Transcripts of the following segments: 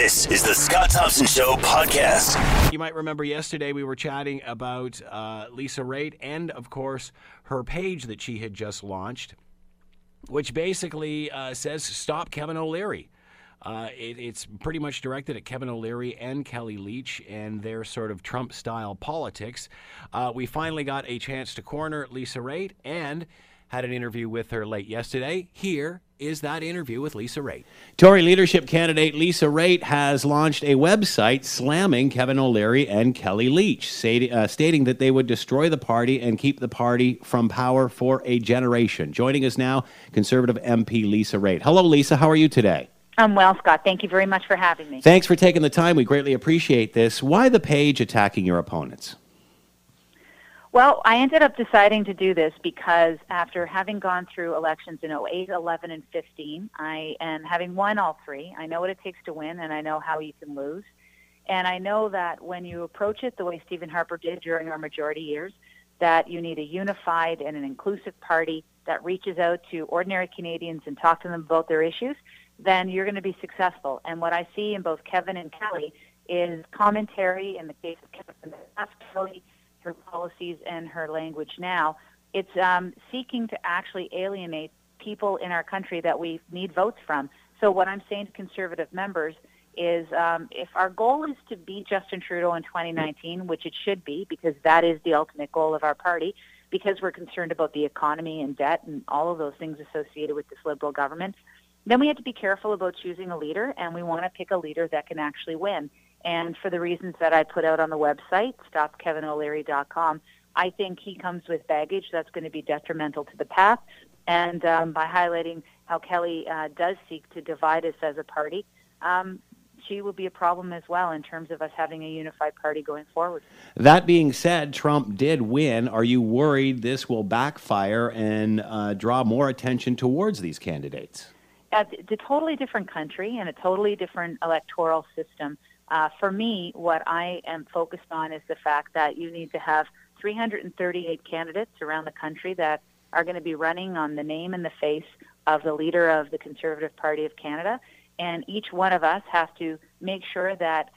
This is the Scott Thompson Show podcast. You might remember yesterday we were chatting about uh, Lisa Raitt and, of course, her page that she had just launched, which basically uh, says stop Kevin O'Leary. Uh, it, it's pretty much directed at Kevin O'Leary and Kelly Leitch and their sort of Trump style politics. Uh, we finally got a chance to corner Lisa Raitt and had an interview with her late yesterday. Here is that interview with Lisa Raitt. Tory leadership candidate Lisa Raitt has launched a website slamming Kevin O'Leary and Kelly Leitch, say, uh, stating that they would destroy the party and keep the party from power for a generation. Joining us now, Conservative MP Lisa Raitt. Hello, Lisa. How are you today? I'm well, Scott. Thank you very much for having me. Thanks for taking the time. We greatly appreciate this. Why the page attacking your opponents? Well, I ended up deciding to do this because after having gone through elections in 08, 11, and 15, I am having won all three, I know what it takes to win and I know how you can lose. And I know that when you approach it the way Stephen Harper did during our majority years, that you need a unified and an inclusive party that reaches out to ordinary Canadians and talk to them about their issues, then you're going to be successful. And what I see in both Kevin and Kelly is commentary in the case of Kevin her policies and her language now. It's um, seeking to actually alienate people in our country that we need votes from. So what I'm saying to conservative members is um, if our goal is to beat Justin Trudeau in 2019, which it should be because that is the ultimate goal of our party, because we're concerned about the economy and debt and all of those things associated with this Liberal government, then we have to be careful about choosing a leader, and we want to pick a leader that can actually win. And for the reasons that I put out on the website, stopkevinoleary.com, I think he comes with baggage that's going to be detrimental to the path. And um, by highlighting how Kelly uh, does seek to divide us as a party, um, she will be a problem as well in terms of us having a unified party going forward. That being said, Trump did win. Are you worried this will backfire and uh, draw more attention towards these candidates? It's a totally different country and a totally different electoral system. Uh, for me, what I am focused on is the fact that you need to have 338 candidates around the country that are going to be running on the name and the face of the leader of the Conservative Party of Canada. And each one of us has to make sure that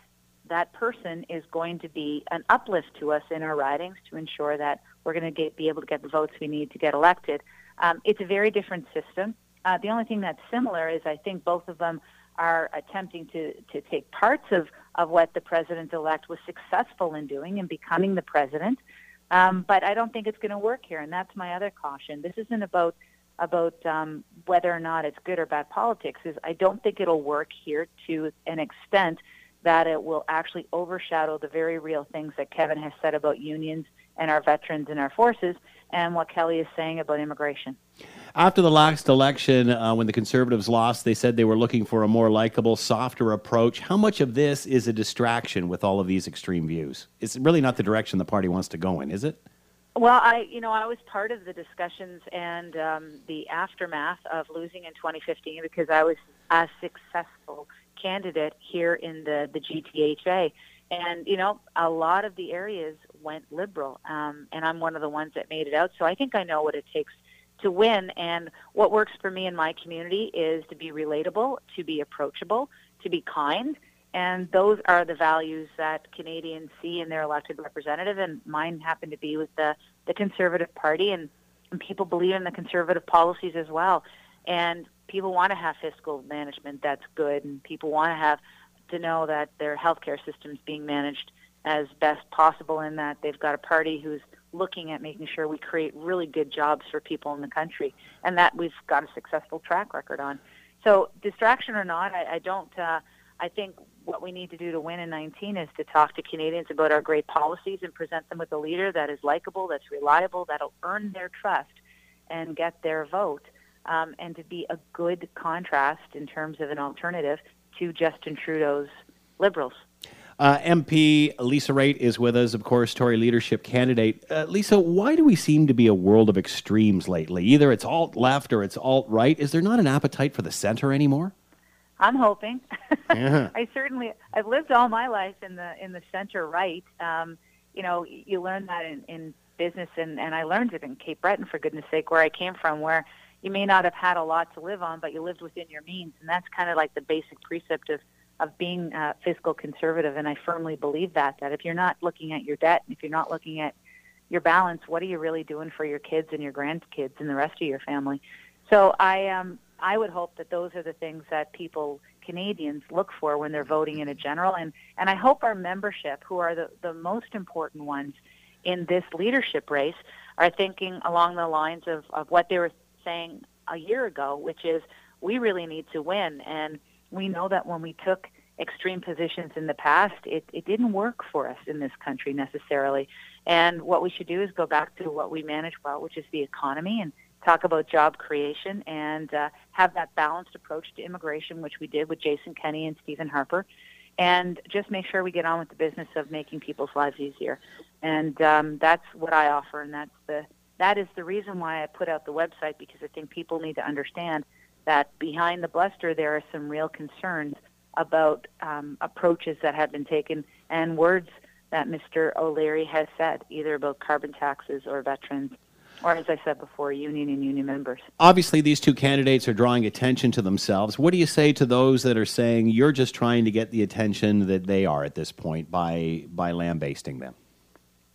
that person is going to be an uplift to us in our ridings to ensure that we're going to get, be able to get the votes we need to get elected. Um, it's a very different system. Uh, the only thing that's similar is I think both of them are attempting to, to take parts of, of what the president-elect was successful in doing and becoming the president. Um, but I don't think it's going to work here, and that's my other caution. This isn't about about um, whether or not it's good or bad politics. Is I don't think it'll work here to an extent that it will actually overshadow the very real things that Kevin has said about unions and our veterans and our forces, and what Kelly is saying about immigration. After the last election, uh, when the Conservatives lost, they said they were looking for a more likable, softer approach. How much of this is a distraction with all of these extreme views? It's really not the direction the party wants to go in, is it? Well, I, you know, I was part of the discussions and um, the aftermath of losing in 2015 because I was a successful candidate here in the the GTHA, and you know, a lot of the areas went liberal, um, and I'm one of the ones that made it out. So I think I know what it takes to win. And what works for me in my community is to be relatable, to be approachable, to be kind. And those are the values that Canadians see in their elected representative. And mine happen to be with the, the Conservative Party. And, and people believe in the Conservative policies as well. And people want to have fiscal management that's good. And people want to have to know that their healthcare system is being managed as best possible and that they've got a party who's looking at making sure we create really good jobs for people in the country, and that we've got a successful track record on. So, distraction or not, I, I don't. Uh, I think what we need to do to win in 19 is to talk to Canadians about our great policies and present them with a leader that is likable, that's reliable, that'll earn their trust and get their vote, um, and to be a good contrast in terms of an alternative to Justin Trudeau's Liberals. Uh, MP Lisa Raitt is with us, of course, Tory leadership candidate. Uh, Lisa, why do we seem to be a world of extremes lately? Either it's alt left or it's alt right. Is there not an appetite for the center anymore? I'm hoping. Yeah. I certainly I've lived all my life in the in the center right. Um, you know, you learn that in, in business, and and I learned it in Cape Breton for goodness sake, where I came from, where you may not have had a lot to live on, but you lived within your means, and that's kind of like the basic precept of of being uh, fiscal conservative, and I firmly believe that. That if you're not looking at your debt, if you're not looking at your balance, what are you really doing for your kids and your grandkids and the rest of your family? So I um I would hope that those are the things that people Canadians look for when they're voting in a general, and and I hope our membership, who are the the most important ones in this leadership race, are thinking along the lines of of what they were saying a year ago, which is we really need to win. And we know that when we took extreme positions in the past, it, it didn't work for us in this country necessarily. And what we should do is go back to what we manage well, which is the economy, and talk about job creation and uh, have that balanced approach to immigration, which we did with Jason Kenney and Stephen Harper, and just make sure we get on with the business of making people's lives easier. And um, that's what I offer, and that's the that is the reason why I put out the website because I think people need to understand that behind the bluster there are some real concerns about um, approaches that have been taken and words that Mr. O'Leary has said, either about carbon taxes or veterans, or as I said before, union and union members. Obviously, these two candidates are drawing attention to themselves. What do you say to those that are saying you're just trying to get the attention that they are at this point by by lambasting them?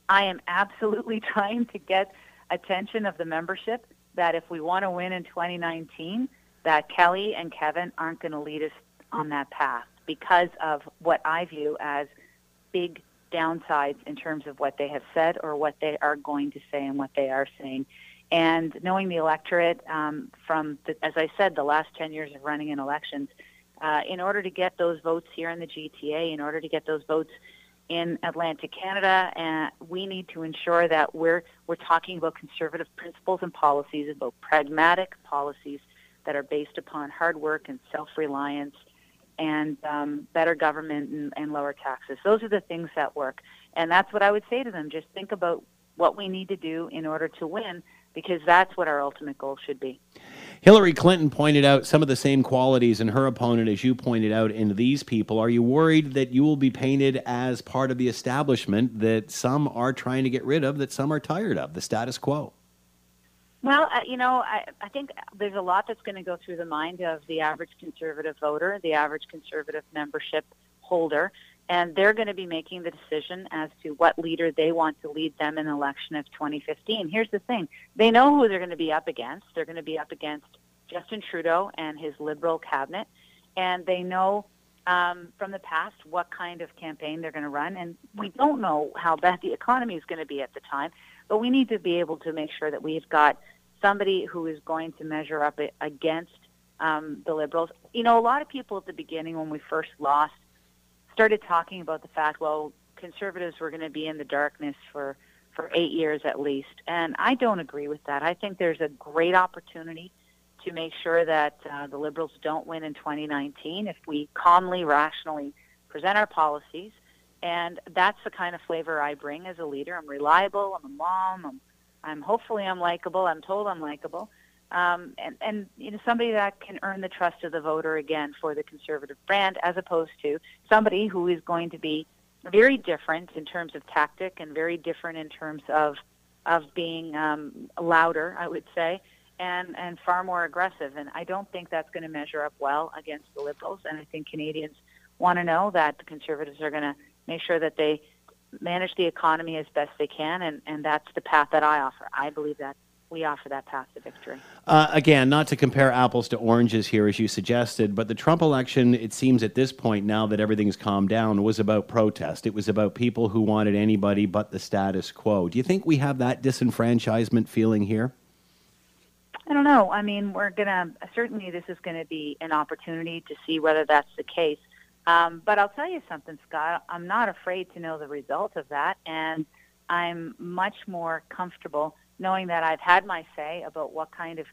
I am absolutely trying to get attention of the membership that if we want to win in 2019, that Kelly and Kevin aren't going to lead us on that path because of what I view as big downsides in terms of what they have said or what they are going to say and what they are saying. And knowing the electorate um, from, the, as I said, the last 10 years of running in elections, uh, in order to get those votes here in the GTA, in order to get those votes in Atlantic Canada, and we need to ensure that we're we're talking about conservative principles and policies, about pragmatic policies that are based upon hard work and self-reliance, and um, better government and, and lower taxes. Those are the things that work, and that's what I would say to them. Just think about what we need to do in order to win, because that's what our ultimate goal should be. Hillary Clinton pointed out some of the same qualities in her opponent as you pointed out in these people. Are you worried that you will be painted as part of the establishment that some are trying to get rid of, that some are tired of, the status quo? Well, uh, you know, I, I think there's a lot that's going to go through the mind of the average conservative voter, the average conservative membership holder, and they're going to be making the decision as to what leader they want to lead them in the election of 2015. Here's the thing. They know who they're going to be up against. They're going to be up against Justin Trudeau and his Liberal cabinet, and they know um, from the past what kind of campaign they're going to run. And we don't know how bad the economy is going to be at the time, but we need to be able to make sure that we've got somebody who is going to measure up against um, the Liberals. You know, a lot of people at the beginning when we first lost started talking about the fact, well, conservatives were going to be in the darkness for for eight years at least, and I don't agree with that. I think there's a great opportunity to make sure that uh, the Liberals don't win in 2019 if we calmly, rationally present our policies. And that's the kind of flavor I bring as a leader. I'm reliable. I'm a mom. I'm, I'm hopefully I'm likable. I'm told I'm likable um, and, and you know somebody that can earn the trust of the voter again for the conservative brand, as opposed to somebody who is going to be very different in terms of tactic and very different in terms of of being um, louder, I would say, and and far more aggressive. And I don't think that's going to measure up well against the Liberals. And I think Canadians want to know that the Conservatives are going to make sure that they manage the economy as best they can, and and that's the path that I offer. I believe that we offer that path to victory. Uh, again, not to compare apples to oranges here, as you suggested, but the Trump election, it seems at this point, now that everything's calmed down, was about protest. It was about people who wanted anybody but the status quo. Do you think we have that disenfranchisement feeling here? I don't know. I mean, we're going to, certainly this is going to be an opportunity to see whether that's the case. Um, but I'll tell you something, Scott. I'm not afraid to know the result of that, and I'm much more comfortable knowing that I've had my say about what kind of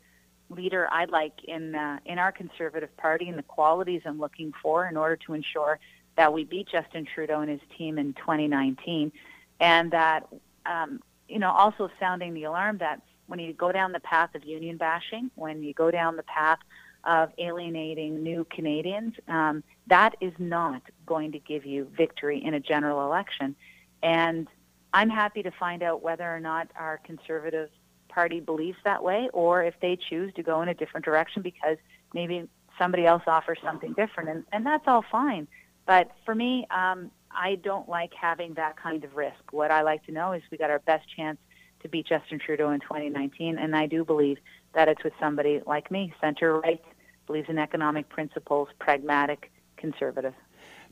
leader I'd like in uh, in our conservative party and the qualities I'm looking for in order to ensure that we beat Justin Trudeau and his team in 2019, and that um, you know also sounding the alarm that when you go down the path of union bashing, when you go down the path of alienating new Canadians, um, that is not going to give you victory in a general election. And I'm happy to find out whether or not our conservative party believes that way or if they choose to go in a different direction because maybe somebody else offers something different and, and that's all fine But for me, um, I don't like having that kind of risk. What I like to know is we got our best chance to beat Justin Trudeau in 2019, and I do believe that it's with somebody like me, center right, believes in economic principles, pragmatic, conservative.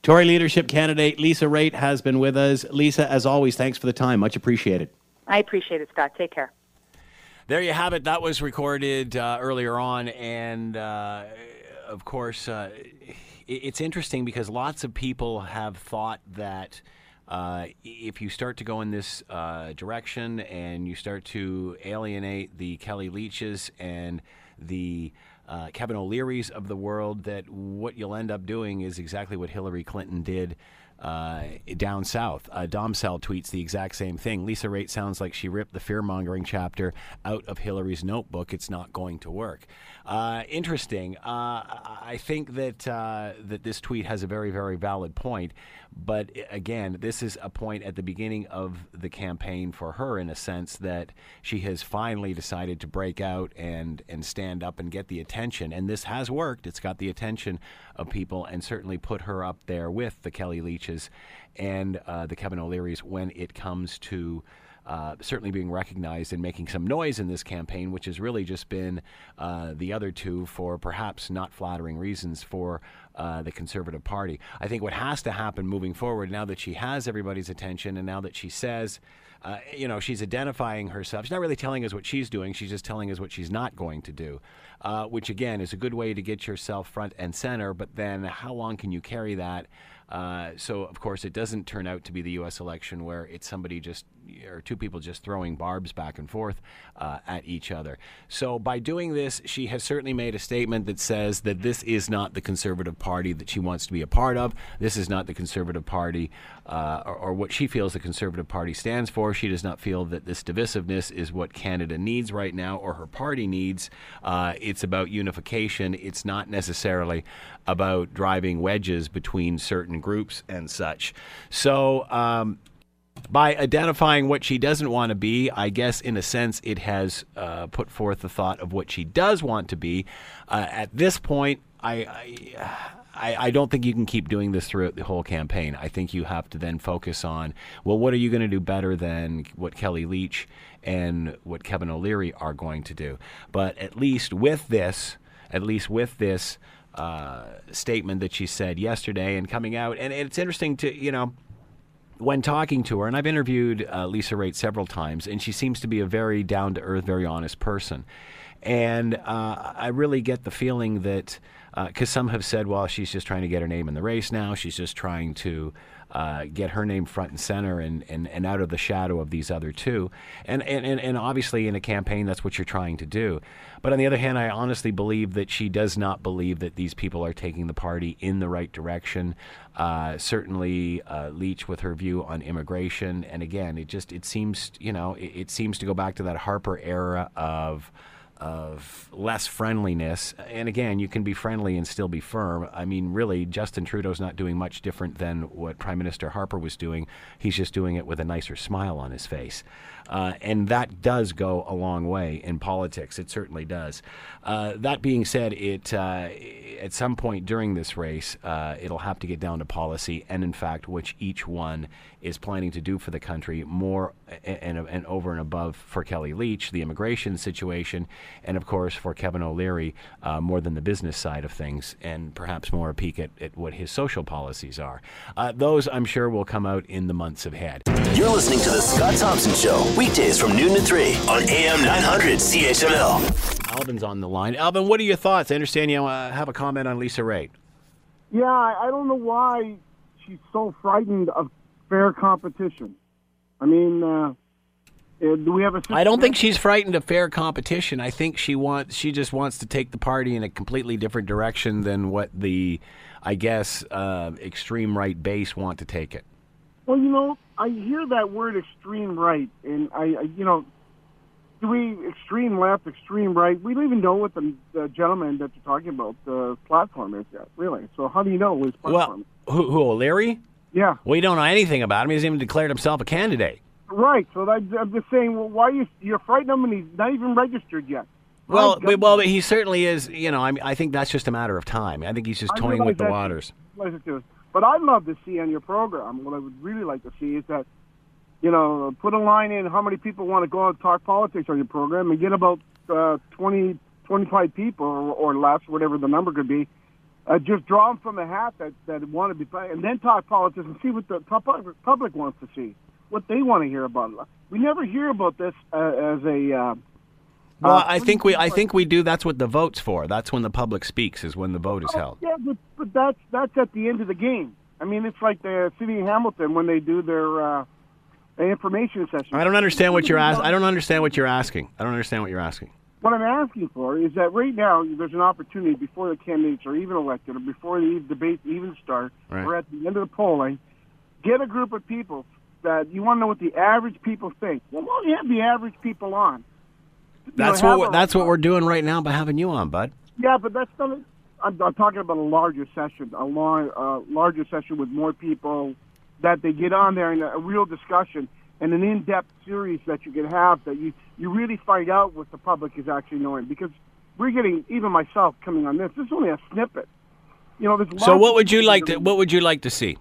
Tory leadership candidate Lisa Raitt has been with us. Lisa, as always, thanks for the time. Much appreciated. I appreciate it, Scott. Take care. There you have it. That was recorded uh, earlier on, and uh, of course, uh, it's interesting because lots of people have thought that. Uh, if you start to go in this uh, direction and you start to alienate the Kelly Leitches and the uh, Kevin O'Leary's of the world, that what you'll end up doing is exactly what Hillary Clinton did uh, down south. Uh, Domcell tweets the exact same thing. Lisa Raitt sounds like she ripped the fear mongering chapter out of Hillary's notebook. It's not going to work. Uh, interesting. Uh, I think that uh, that this tweet has a very, very valid point. But again, this is a point at the beginning of the campaign for her, in a sense that she has finally decided to break out and and stand up and get the attention. And this has worked. It's got the attention of people, and certainly put her up there with the Kelly Leitches and uh, the Kevin O'Learys when it comes to uh, certainly being recognized and making some noise in this campaign, which has really just been uh, the other two for perhaps not flattering reasons for uh, the Conservative Party. I think what has to happen moving forward, now that she has everybody's attention and now that she says, uh, you know, she's identifying herself. She's not really telling us what she's doing. She's just telling us what she's not going to do, uh, which again is a good way to get yourself front and center. But then, how long can you carry that? Uh, so, of course, it doesn't turn out to be the U.S. election where it's somebody just or two people just throwing barbs back and forth uh, at each other. So, by doing this, she has certainly made a statement that says that this is not the Conservative Party that she wants to be a part of. This is not the Conservative Party uh, or, or, what she feels the Conservative Party stands for. She does not feel that this divisiveness is what Canada needs right now or her party needs. Uh, it's about unification. It's not necessarily about driving wedges between certain groups and such. So, um, by identifying what she doesn't want to be, I guess in a sense it has uh, put forth the thought of what she does want to be. Uh, at this point, I, I, I don't think you can keep doing this throughout the whole campaign. I think you have to then focus on well, what are you going to do better than what Kelly Leitch and what Kevin O'Leary are going to do? But at least with this, at least with this uh, statement that she said yesterday and coming out, and it's interesting to you know when talking to her, and I've interviewed uh, Lisa Raitt several times, and she seems to be a very down to earth, very honest person. And uh, I really get the feeling that, because uh, some have said, well, she's just trying to get her name in the race now, she's just trying to uh, get her name front and center and, and, and out of the shadow of these other two. And, and, and obviously, in a campaign, that's what you're trying to do. But on the other hand, I honestly believe that she does not believe that these people are taking the party in the right direction. Uh, certainly, uh, Leitch with her view on immigration, and again, it just it seems you know it, it seems to go back to that Harper era of of less friendliness. And again, you can be friendly and still be firm. I mean, really, Justin Trudeau's not doing much different than what Prime Minister Harper was doing. He's just doing it with a nicer smile on his face. Uh, and that does go a long way in politics. It certainly does. Uh, that being said, it uh, at some point during this race, uh, it'll have to get down to policy, and in fact, which each one is planning to do for the country more and, and, and over and above for Kelly Leitch, the immigration situation, and of course for Kevin O'Leary, uh, more than the business side of things, and perhaps more a peek at, at what his social policies are. Uh, those, I'm sure, will come out in the months ahead. You're listening to The Scott Thompson Show, weekdays from noon to 3 on AM 900 CHML. Alvin's on the line. Alvin, what are your thoughts? I understand you uh, have a comment on Lisa Raitt. Yeah, I don't know why she's so frightened of fair competition. I mean, uh, uh do we have a? I don't think she's frightened of fair competition. I think she wants she just wants to take the party in a completely different direction than what the, I guess, uh, extreme right base want to take it. Well, you know, I hear that word extreme right, and I, I you know, do we extreme left, extreme right? We don't even know what the, the gentleman that you're talking about the platform is yet, really. So how do you know his platform? Well, who, who O'Leary? Yeah. We don't know anything about him. He hasn't even declared himself a candidate. Right. So that, I'm just saying, well, why are you you're frightened him and he's not even registered yet? Well, right, well, he certainly is. You know, I mean, I think that's just a matter of time. I think he's just toying with the waters. But But I'd love to see on your program. What I would really like to see is that, you know, put a line in how many people want to go out and talk politics on your program, and get about uh, 20, 25 people or, or less, whatever the number could be. Uh, just draw them from the hat that that want to be playing, and then talk politics and see what the public public wants to see, what they want to hear about. We never hear about this uh, as a. Uh, Well, uh, I think we I think we do. That's what the vote's for. That's when the public speaks. Is when the vote is held. Yeah, but, but that's that's at the end of the game. I mean, it's like the city of Hamilton when they do their uh, information session. I don't understand what you're asking. I don't understand what you're asking. I don't understand what you're asking. What I'm asking for is that right now there's an opportunity before the candidates are even elected or before the debates even start, Right. or at the end of the polling, get a group of people that you want to know what the average people think. Well, why don't you have the average people on? You know, That's what we're, a- that's what we're doing right now by having you on, bud. Yeah, but that's not. A, I'm, I'm talking about a larger session, a long, uh, larger session with more people that they get on there and a real discussion and an in-depth series that you can have that you you really find out what the public is actually knowing because we're getting even myself coming on this. This is only a snippet. You know, there's So what would you like to what would you like to see?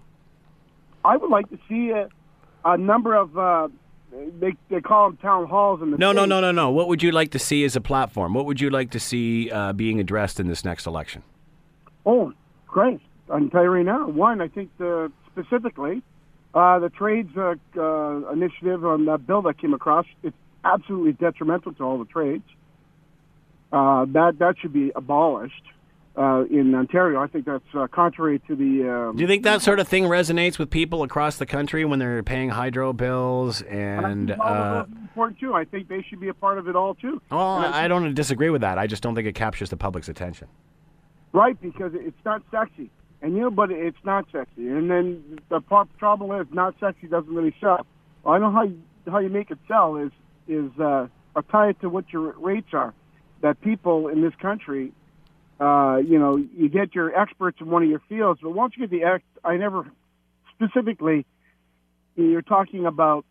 I would like to see a, a number of. Uh, they they call them town halls in the No, no, no, no, no. What would you like to see as a platform? What would you like to see uh, being addressed in this next election? Oh, great! I can tell you right now. One, I think the, specifically uh, the trades uh, uh, initiative on that bill that came across. It's absolutely detrimental to all the trades. Uh, that that should be abolished uh, in Ontario. I think that's uh, contrary to the. Um, Do you think that sort of thing resonates with people across the country when they're paying hydro bills and? Uh, important too. I think they should be a part of it all too. well, I I don't disagree with that. I just don't think it captures the public's attention. Right, because it's not sexy. And you know, but it's not sexy. And then the pro- trouble is, not sexy doesn't really sell. Well, I know how you, how you make it sell is is uh, I'll tie it to what your rates are. That people in this country, uh, you know, you get your experts in one of your fields, but once you get the ex, I never specifically. You're talking about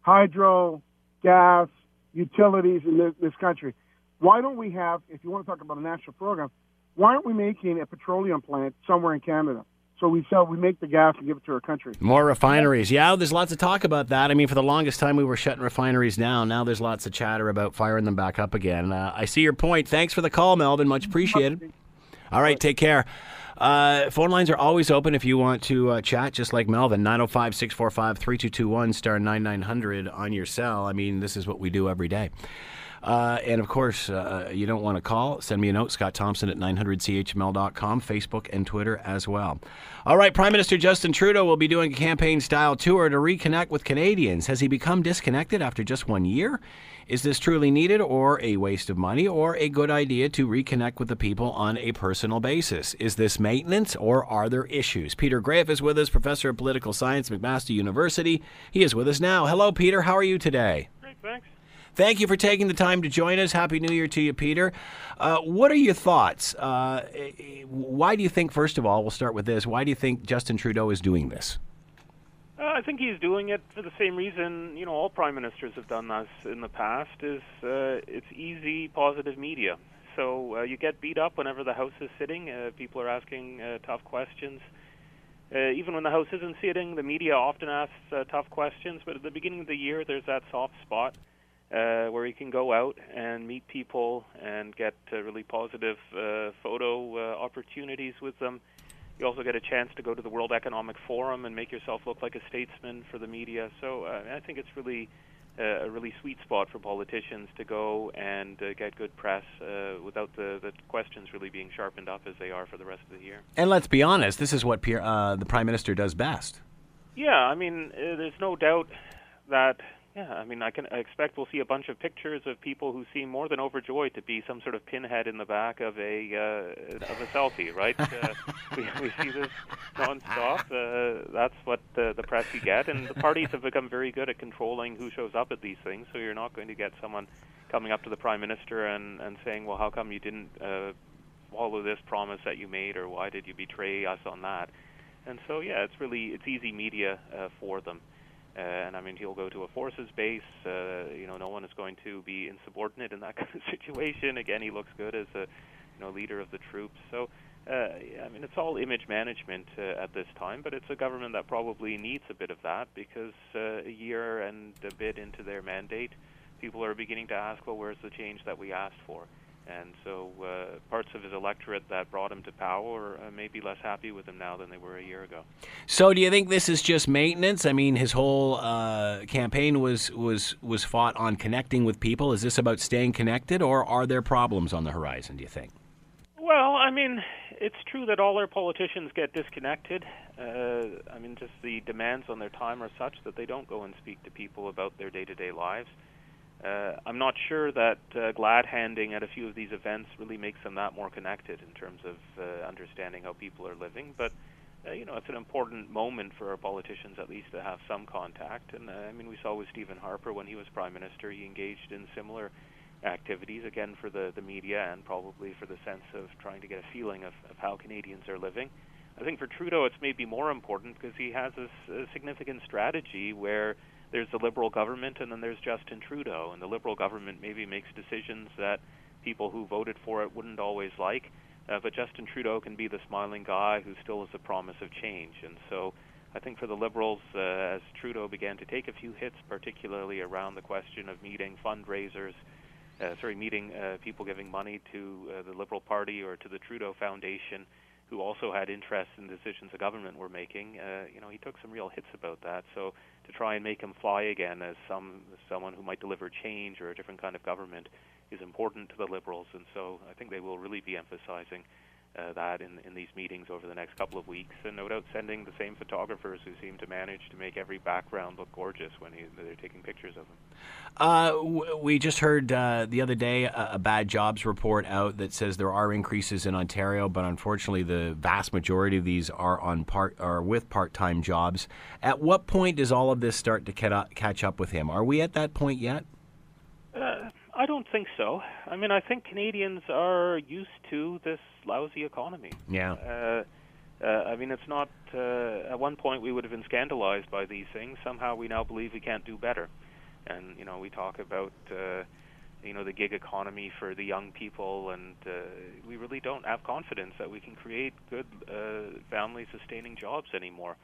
hydro, gas, utilities in this, this country. Why don't we have, if you want to talk about a national program, why aren't we making a petroleum plant somewhere in Canada? So we sell, we make the gas and give it to our country. More refineries. Yeah, there's lots of talk about that. I mean, for the longest time, we were shutting refineries down. Now there's lots of chatter about firing them back up again. Uh, I see your point. Thanks for the call, Melvin. Much appreciated. All right, take care. Uh, phone lines are always open if you want to uh, chat, just like Melvin. 905 645 3221 star 9900 on your cell. I mean, this is what we do every day. Uh, and of course, uh, you don't want to call, send me a note, Scott Thompson at 900chml.com, Facebook and Twitter as well. All right, Prime Minister Justin Trudeau will be doing a campaign style tour to reconnect with Canadians. Has he become disconnected after just one year? Is this truly needed or a waste of money or a good idea to reconnect with the people on a personal basis? Is this maintenance or are there issues? Peter Graefe is with us, professor of political science, McMaster University. He is with us now. Hello, Peter. How are you today? Great, thanks. Thank you for taking the time to join us. Happy New Year to you, Peter. Uh, what are your thoughts? Uh, why do you think, first of all, we'll start with this, why do you think Justin Trudeau is doing this? Uh, I think he's doing it for the same reason you know all prime ministers have done this in the past. Is uh, it's easy, positive media. So uh, you get beat up whenever the House is sitting. Uh, people are asking tough questions. Uh, even when the House isn't sitting, the media often asks uh, tough questions. But at the beginning of the year, there's that soft spot uh, where you can go out and meet people and get uh, really positive uh, photo uh, opportunities with them. You also get a chance to go to the World Economic Forum and make yourself look like a statesman for the media. So uh, I think it's really uh, a really sweet spot for politicians to go and uh, get good press uh, without the, the questions really being sharpened up as they are for the rest of the year. And let's be honest, this is what Pierre, uh, the Prime Minister does best. Yeah, I mean, uh, there's no doubt that. Yeah, I mean, I can I expect we'll see a bunch of pictures of people who seem more than overjoyed to be some sort of pinhead in the back of a uh, of a selfie, right? uh, we, we see this nonstop. Uh, that's what uh, the press you get, and the parties have become very good at controlling who shows up at these things. So you're not going to get someone coming up to the prime minister and and saying, "Well, how come you didn't uh, follow this promise that you made, or why did you betray us on that?" And so, yeah, it's really it's easy media uh, for them. Uh, and I mean, he'll go to a forces base. Uh, you know, no one is going to be insubordinate in that kind of situation. Again, he looks good as a you know leader of the troops. So uh, I mean, it's all image management uh, at this time, but it's a government that probably needs a bit of that because uh, a year and a bit into their mandate, people are beginning to ask, well, where's the change that we asked for? And so uh, parts of his electorate that brought him to power uh, may be less happy with him now than they were a year ago. So, do you think this is just maintenance? I mean, his whole uh, campaign was was was fought on connecting with people. Is this about staying connected, or are there problems on the horizon? Do you think? Well, I mean, it's true that all our politicians get disconnected. Uh, I mean, just the demands on their time are such that they don't go and speak to people about their day-to-day lives. Uh, I'm not sure that uh, glad handing at a few of these events really makes them that more connected in terms of uh, understanding how people are living. But uh, you know, it's an important moment for our politicians at least to have some contact. And uh, I mean, we saw with Stephen Harper when he was prime minister, he engaged in similar activities again for the the media and probably for the sense of trying to get a feeling of, of how Canadians are living. I think for Trudeau, it's maybe more important because he has this uh, significant strategy where there's the Liberal government and then there's Justin Trudeau. And the Liberal government maybe makes decisions that people who voted for it wouldn't always like. Uh, but Justin Trudeau can be the smiling guy who still is a promise of change. And so I think for the Liberals, uh, as Trudeau began to take a few hits, particularly around the question of meeting fundraisers, uh, sorry, meeting uh, people giving money to uh, the Liberal Party or to the Trudeau Foundation, who also had interest in decisions the government were making. Uh, you know, he took some real hits about that. So to try and make him fly again as some someone who might deliver change or a different kind of government is important to the Liberals, and so I think they will really be emphasizing uh, that in, in these meetings over the next couple of weeks, and no doubt sending the same photographers who seem to manage to make every background look gorgeous when he, they're taking pictures of him. Uh, w- we just heard uh, the other day a, a, bad jobs report out that says there are increases in Ontario, but unfortunately, the vast majority of these are on part are with part-time jobs. At what point does all of this start to catch up with him? Are we at that point yet? Uh, I don't think so. I mean, I think Canadians are used to this lousy economy. Yeah. Uh, uh, I mean, it's not. Uh, at one point, we would have been scandalized by these things. Somehow, we now believe we can't do better. And you know, we talk about uh, you know the gig economy for the young people, and uh, we really don't have confidence that we can create good uh, family-sustaining jobs anymore. And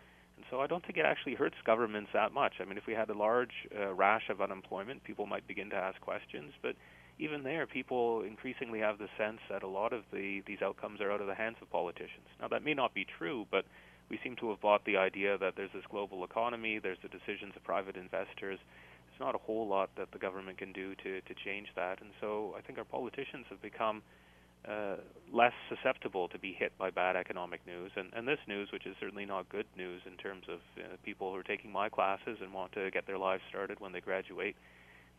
so I don't think it actually hurts governments that much. I mean, if we had a large uh, rash of unemployment, people might begin to ask questions. But even there, people increasingly have the sense that a lot of the, these outcomes are out of the hands of politicians. Now, that may not be true, but we seem to have bought the idea that there's this global economy, there's the decisions of private investors. There's not a whole lot that the government can do to, to change that. And so I think our politicians have become uh, less susceptible to be hit by bad economic news. And, and this news, which is certainly not good news in terms of uh, people who are taking my classes and want to get their lives started when they graduate,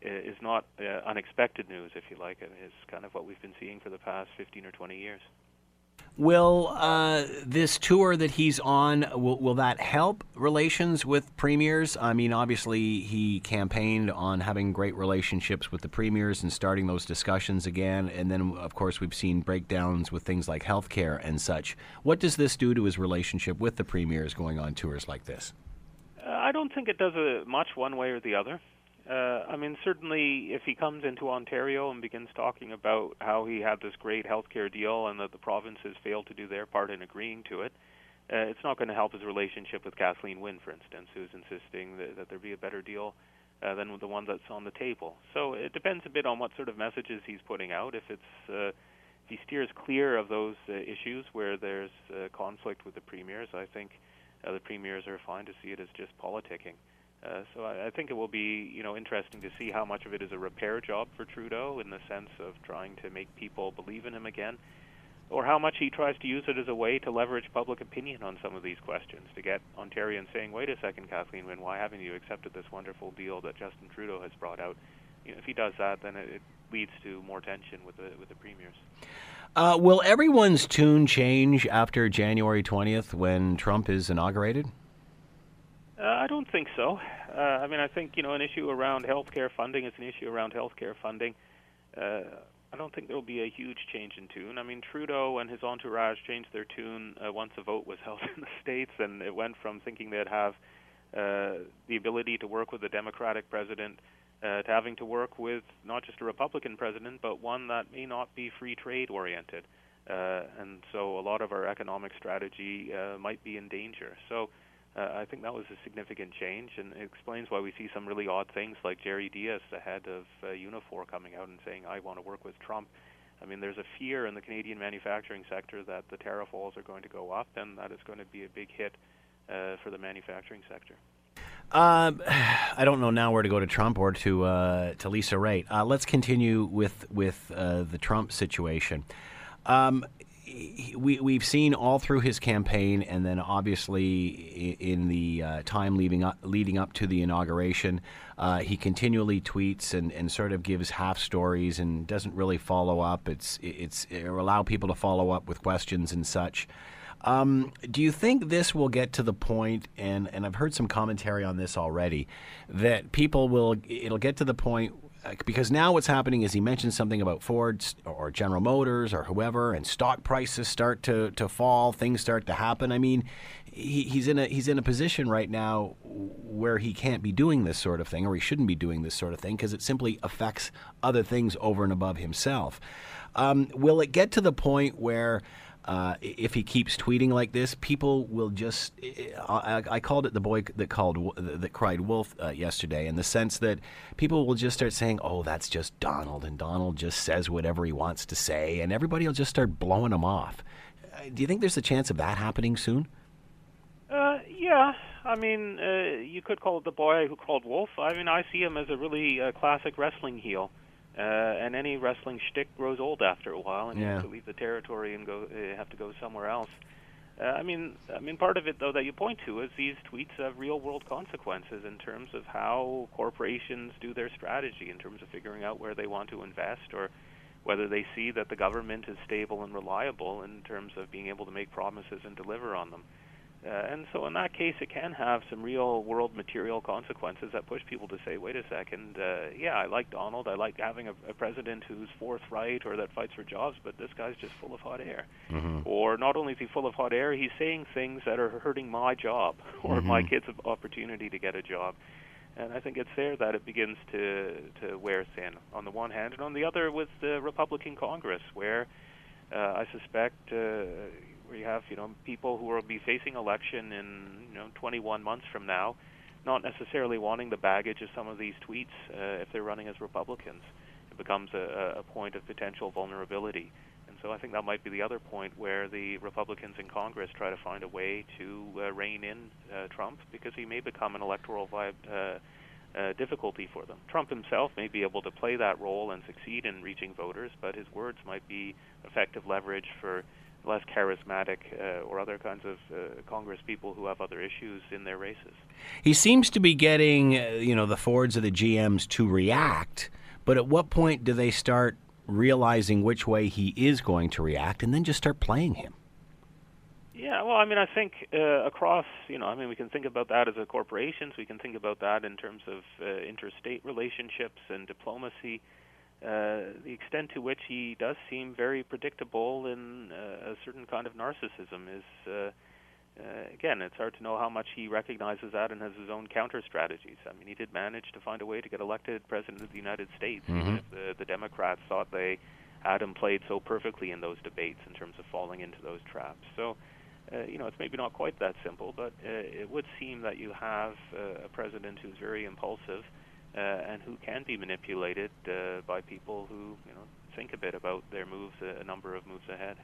is not uh, unexpected news, if you like. It is kind of what we've been seeing for the past 15 or 20 years. Will uh, this tour that he's on will, will that help relations with premiers? I mean, obviously he campaigned on having great relationships with the premiers and starting those discussions again, and then of course we've seen breakdowns with things like healthcare and such. What does this do to his relationship with the premiers going on tours like this? Uh, I don't think it does a, much one way or the other. Uh, I mean, certainly, if he comes into Ontario and begins talking about how he had this great health care deal and that the provinces failed to do their part in agreeing to it, uh, it's not going to help his relationship with Kathleen Wynne, for instance, who's insisting that, that there be a better deal uh, than the one that's on the table. So it depends a bit on what sort of messages he's putting out. If it's uh, if he steers clear of those uh, issues where there's uh, conflict with the premiers, I think uh, the premiers are fine to see it as just politicking. Uh, so I, I think it will be, you know, interesting to see how much of it is a repair job for Trudeau in the sense of trying to make people believe in him again, or how much he tries to use it as a way to leverage public opinion on some of these questions to get Ontarians saying, "Wait a second, Kathleen Wynne, why haven't you accepted this wonderful deal that Justin Trudeau has brought out?" You know, if he does that, then it, it leads to more tension with the with the premiers. Uh, will everyone's tune change after January 20th when Trump is inaugurated? Uh, I don't think so. Uh, I mean, I think you know an issue around healthcare funding is an issue around healthcare funding. Uh, I don't think there will be a huge change in tune. I mean, Trudeau and his entourage changed their tune uh, once a vote was held in the states, and it went from thinking they'd have uh, the ability to work with a Democratic president uh, to having to work with not just a Republican president, but one that may not be free trade oriented. Uh, and so a lot of our economic strategy uh, might be in danger. So uh, I think that was a significant change, and it explains why we see some really odd things like Jerry Dias, the head of uh, Unifor, coming out and saying, I want to work with Trump. I mean, there's a fear in the Canadian manufacturing sector that the tariff walls are going to go up, and that is going to be a big hit uh, for the manufacturing sector. Uh, I don't know now where to go to Trump or to uh, to Lisa Raitt. Uh, let's continue with with uh, the Trump situation. Um, we we've seen all through his campaign, and then obviously in the uh, time leading up, leading up to the inauguration, uh, he continually tweets and, and sort of gives half stories and doesn't really follow up. It's it's allow people to follow up with questions and such. Um, do you think this will get to the point, and, and I've heard some commentary on this already, that people will, it'll get to the point because now what's happening is he mentions something about Ford or General Motors or whoever, and stock prices start to, to fall, things start to happen. I mean, he, he's in a he's in a position right now where he can't be doing this sort of thing, or he shouldn't be doing this sort of thing, because it simply affects other things over and above himself. Um, will it get to the point where uh, if he keeps tweeting like this, people will just. I, I, called it the boy that called that cried wolf uh, yesterday, in the sense that people will just start saying, "Oh, that's just Donald," and Donald just says whatever he wants to say, and everybody will just start blowing him off. Uh, do you think there's a chance of that happening soon? Uh, yeah. I mean, uh, you could call it the boy who called wolf. I mean, I see him as a really classic wrestling heel. Uh, and any wrestling shtick grows old after a while, and yeah. you have to leave the territory and go uh, have to go somewhere else. Uh, I mean, I mean, part of it though that you point to is these tweets have real-world consequences in terms of how corporations do their strategy, in terms of figuring out where they want to invest, or whether they see that the government is stable and reliable in terms of being able to make promises and deliver on them. Uh, and so, in that case, it can have some real world material consequences that push people to say, wait a second, uh, yeah, I like Donald. I like having a, a president who's forthright or that fights for jobs, but this guy's just full of hot air. Mm-hmm. Or not only is he full of hot air, he's saying things that are hurting my job or mm-hmm. my kids' opportunity to get a job. And I think it's there that it begins to, to wear thin, on the one hand, and on the other with the Republican Congress, where uh, I suspect. Uh, where you have you know people who will be facing election in you know 21 months from now, not necessarily wanting the baggage of some of these tweets uh, if they're running as Republicans. It becomes a, a point of potential vulnerability. And so I think that might be the other point where the Republicans in Congress try to find a way to uh, rein in uh, Trump because he may become an electoral vibe, uh, uh, difficulty for them. Trump himself may be able to play that role and succeed in reaching voters, but his words might be effective leverage for less charismatic uh, or other kinds of uh, Congress people who have other issues in their races. He seems to be getting, uh, you know, the Fords or the GMs to react, but at what point do they start realizing which way he is going to react and then just start playing him? Yeah, well, I mean, I think uh, across, you know, I mean, we can think about that as a corporations. We can think about that in terms of uh, interstate relationships and diplomacy. Uh, the extent to which he does seem very predictable in uh, a certain kind of narcissism is, uh, uh, again, it's hard to know how much he recognizes that and has his own counter strategies. I mean, he did manage to find a way to get elected president of the United States, mm-hmm. even if the, the Democrats thought they had him played so perfectly in those debates in terms of falling into those traps. So, uh, you know, it's maybe not quite that simple, but uh, it would seem that you have uh, a president who's very impulsive uh, and who can be manipulated uh, by people who you know think a bit about their moves a number of moves ahead.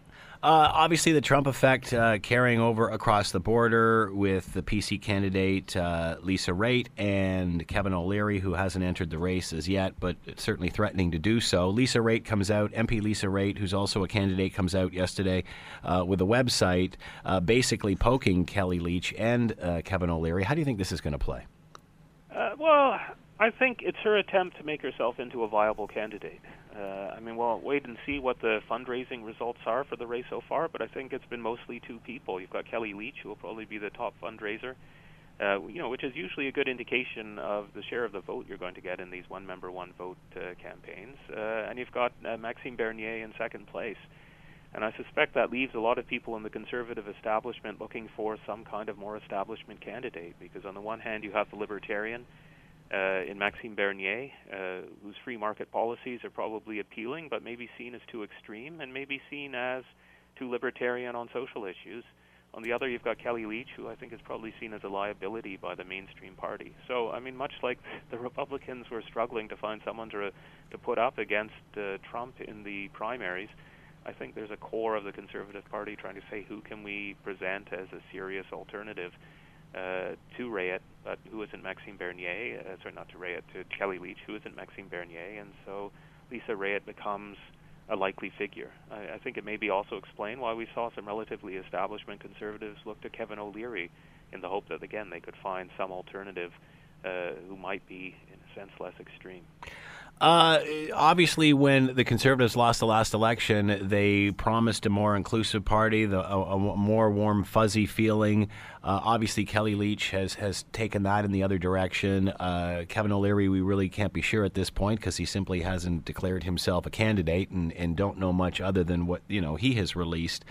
Uh, obviously, the Trump effect uh, carrying over across the border with the PC candidate uh, Lisa Raitt and Kevin O'Leary, who hasn't entered the race as yet, but certainly threatening to do so. Lisa Raitt comes out, MP Lisa Raitt, who's also a candidate, comes out yesterday uh, with a website uh, basically poking Kelly Leitch and Kevin O'Leary. How do you think this is going to play? well, I think it's her attempt to make herself into a viable candidate. Uh, I mean, we'll wait and see what the fundraising results are for the race so far, but I think it's been mostly two people. You've got Kelly Leitch, who will probably be the top fundraiser, uh, you know, which is usually a good indication of the share of the vote you're going to get in these one member, one vote uh, campaigns. Uh, and you've got uh, Maxime Bernier in second place. And I suspect that leaves a lot of people in the conservative establishment looking for some kind of more establishment candidate, because on the one hand, you have the libertarian uh, in Maxime Bernier, uh, whose free market policies are probably appealing, but maybe seen as too extreme, and maybe seen as too libertarian on social issues. On the other, you've got Kelly Leitch, who I think is probably seen as a liability by the mainstream party. So, I mean, much like the Republicans were struggling to find someone to to put up against uh, Trump in the primaries, I think there's a core of the Conservative Party trying to say who can we present as a serious alternative uh, to Raitt, but who isn't Maxime Bernier? Uh, sorry, not to Raitt, to Kelly Leitch, who isn't Maxime Bernier, and so Lisa Raitt becomes a likely figure. I, I think it may be also explain why we saw some relatively establishment conservatives look to Kevin O'Leary in the hope that again they could find some alternative uh, who might be in a sense less extreme. Uh, obviously, when the Conservatives lost the last election, they promised a more inclusive party, the, a, a more warm, fuzzy feeling. Uh, obviously, Kelly Leitch has, has taken that in the other direction. Uh, Kevin O'Leary, we really can't be sure at this point because he simply hasn't declared himself a candidate and, and don't know much other than what you know he has released.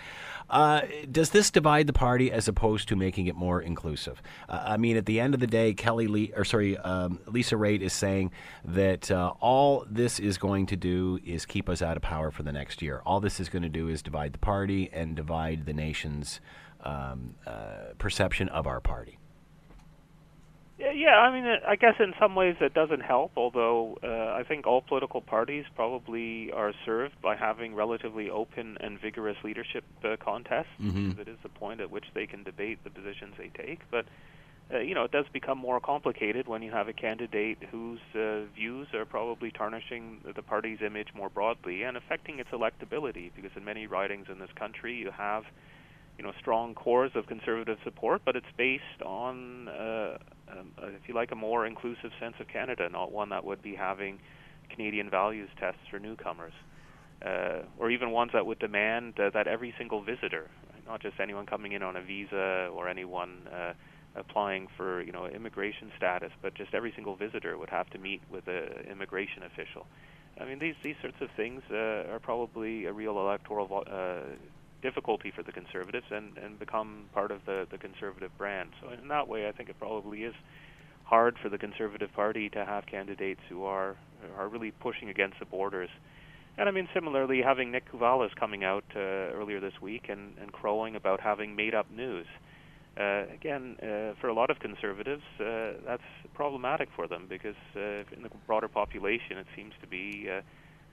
Uh, does this divide the party as opposed to making it more inclusive? Uh, I mean, at the end of the day, Kelly Lee, or sorry, um, Lisa Raitt is saying that uh, all this is going to do is keep us out of power for the next year. All this is going to do is divide the party and divide the nation's um, uh, perception of our party. Yeah, I mean, I guess in some ways it doesn't help. Although uh, I think all political parties probably are served by having relatively open and vigorous leadership uh, contests. Mm-hmm. That is the point at which they can debate the positions they take. But uh, you know, it does become more complicated when you have a candidate whose uh, views are probably tarnishing the party's image more broadly and affecting its electability. Because in many ridings in this country, you have you know strong cores of conservative support, but it's based on, uh, um, uh, if you like, a more inclusive sense of Canada, not one that would be having Canadian values tests for newcomers, uh, or even ones that would demand uh, that every single visitor, right, not just anyone coming in on a visa or anyone uh, applying for you know immigration status, but just every single visitor would have to meet with an immigration official. I mean, these these sorts of things uh, are probably a real electoral uh, difficulty for the conservatives and, and become part of the, the conservative brand. So in that way, I think it probably is hard for the conservative party to have candidates who are are really pushing against the borders. And I mean, similarly, having Nick Kouvalis coming out uh, earlier this week and, and crowing about having made up news. Uh, again, uh, for a lot of conservatives, uh, that's problematic for them because uh, in the broader population, it seems to be uh,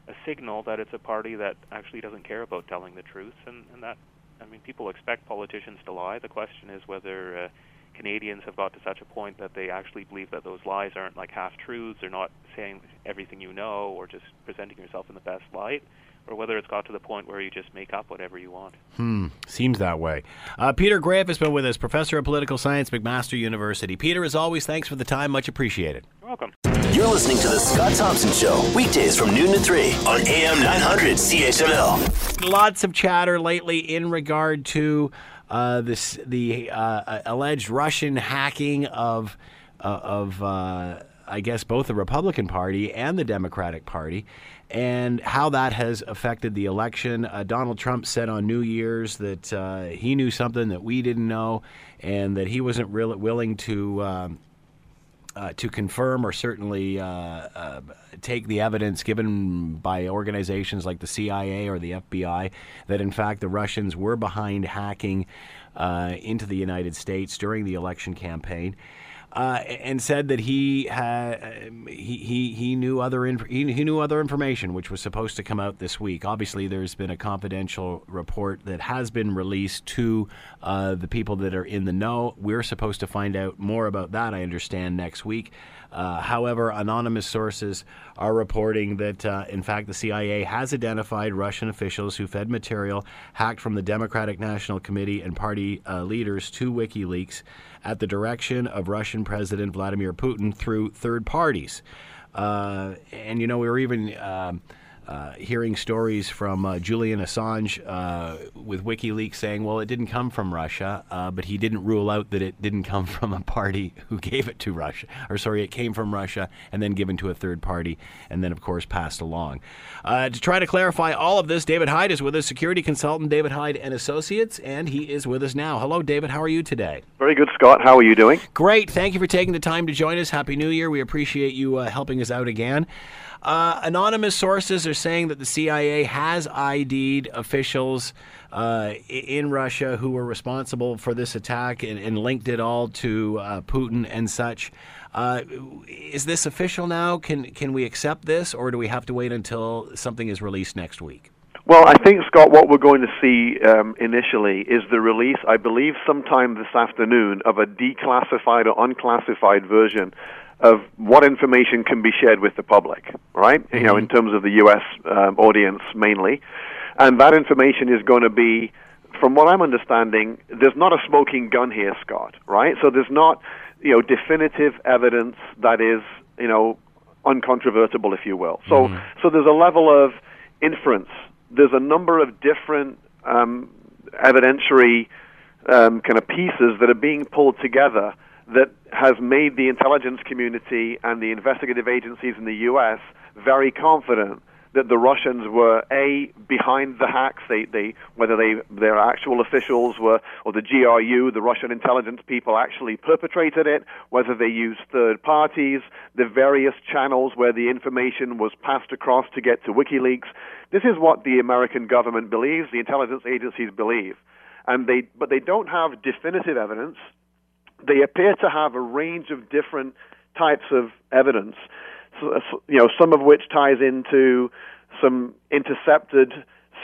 a signal that it's a party that actually doesn't care about telling the truth, and, and that I mean, people expect politicians to lie. The question is whether uh, Canadians have got to such a point that they actually believe that those lies aren't like half truths, they're not saying everything you know, or just presenting yourself in the best light, or whether it's got to the point where you just make up whatever you want. Hmm, seems that way. Uh, Peter Graefe has been with us, professor of political science, McMaster University. Peter, as always, thanks for the time. Much appreciated. You're welcome. You're listening to The Scott Thompson Show, weekdays from noon to 3 on AM 900 CHML. Lots of chatter lately in regard to uh, this the uh, alleged Russian hacking of uh, of uh, I guess both the Republican Party and the Democratic Party, and how that has affected the election. Uh, Donald Trump said on New Year's that uh, he knew something that we didn't know, and that he wasn't willing to. Um, uh, to confirm or certainly uh, uh, take the evidence given by organizations like the CIA or the FBI that in fact the Russians were behind hacking uh, into the United States during the election campaign. Uh, and said that he had he, he he knew other inf- he, he knew other information which was supposed to come out this week. Obviously, there's been a confidential report that has been released to uh, the people that are in the know. We're supposed to find out more about that. I understand next week. Uh, however, anonymous sources are reporting that, uh, in fact, the CIA has identified Russian officials who fed material hacked from the Democratic National Committee and party uh, leaders to WikiLeaks at the direction of Russian President Vladimir Putin through third parties. Uh, and, you know, we were even. Um, uh, hearing stories from uh, Julian Assange uh, with WikiLeaks saying, well, it didn't come from Russia, uh, but he didn't rule out that it didn't come from a party who gave it to Russia. Or, sorry, it came from Russia and then given to a third party and then, of course, passed along. Uh, to try to clarify all of this, David Hyde is with us, security consultant David Hyde and Associates, and he is with us now. Hello, David. How are you today? Very good, Scott. How are you doing? Great. Thank you for taking the time to join us. Happy New Year. We appreciate you uh, helping us out again. Uh, anonymous sources are saying that the CIA has ID'd officials uh, in Russia who were responsible for this attack and, and linked it all to uh, Putin and such. Uh, is this official now? Can can we accept this, or do we have to wait until something is released next week? Well, I think, Scott, what we're going to see um, initially is the release, I believe, sometime this afternoon, of a declassified or unclassified version of what information can be shared with the public, right? Mm-hmm. You know, in terms of the U.S. Um, audience mainly. And that information is going to be, from what I'm understanding, there's not a smoking gun here, Scott, right? So there's not, you know, definitive evidence that is, you know, uncontrovertible, if you will. So, mm-hmm. so there's a level of inference there's a number of different um, evidentiary um, kind of pieces that are being pulled together that has made the intelligence community and the investigative agencies in the U.S. very confident that the Russians were a behind the hacks. They, they whether they their actual officials were or the GRU, the Russian intelligence people, actually perpetrated it. Whether they used third parties, the various channels where the information was passed across to get to WikiLeaks. This is what the American government believes. The intelligence agencies believe, and they but they don't have definitive evidence. They appear to have a range of different types of evidence you know, some of which ties into some intercepted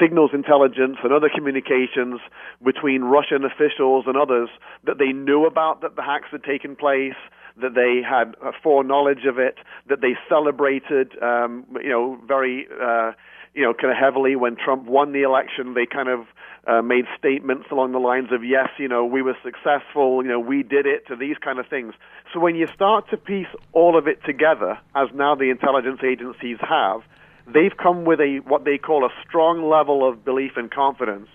signals intelligence and other communications between Russian officials and others that they knew about that the hacks had taken place, that they had foreknowledge of it, that they celebrated, um, you know, very, uh, you know, kind of heavily when Trump won the election. They kind of uh, made statements along the lines of, yes, you know, we were successful, you know, we did it, to these kind of things. So when you start to piece all of it together, as now the intelligence agencies have, they've come with a what they call a strong level of belief and confidence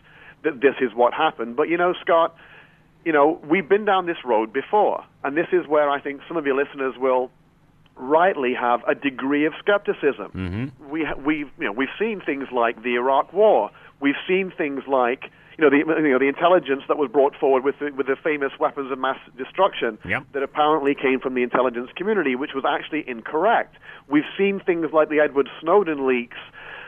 that this is what happened. But you know, Scott, you know, we've been down this road before, and this is where I think some of your listeners will rightly have a degree of skepticism. Mm-hmm. We we you know we've seen things like the Iraq War We've seen things like you know the you know the intelligence that was brought forward with the, with the famous weapons of mass destruction yep. that apparently came from the intelligence community, which was actually incorrect. We've seen things like the Edward Snowden leaks.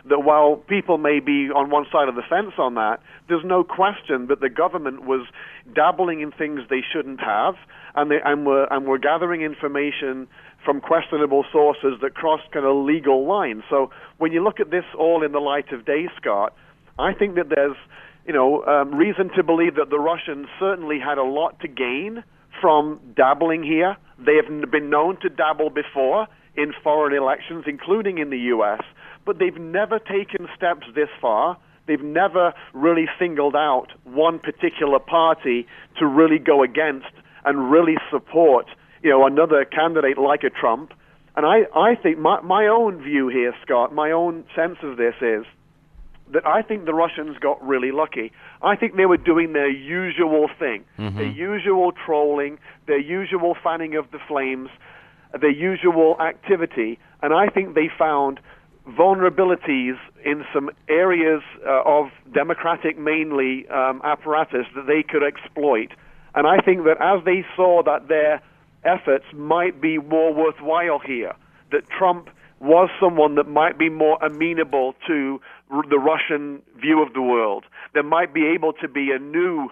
That while people may be on one side of the fence on that, there's no question that the government was dabbling in things they shouldn't have, and they and were and were gathering information from questionable sources that crossed kind of legal lines. So when you look at this all in the light of day, Scott, I think that there's, you know, um, reason to believe that the Russians certainly had a lot to gain from dabbling here. They have been known to dabble before in foreign elections, including in the U.S., but they've never taken steps this far. They've never really singled out one particular party to really go against and really support, you know, another candidate like a Trump. And I, I think my, my own view here, Scott, my own sense of this is that I think the Russians got really lucky. I think they were doing their usual thing, mm-hmm. their usual trolling, their usual fanning of the flames, their usual activity, and I think they found vulnerabilities in some areas uh, of democratic, mainly um, apparatus that they could exploit. And I think that as they saw that their efforts might be more worthwhile here, that Trump was someone that might be more amenable to the Russian view of the world. There might be able to be a new,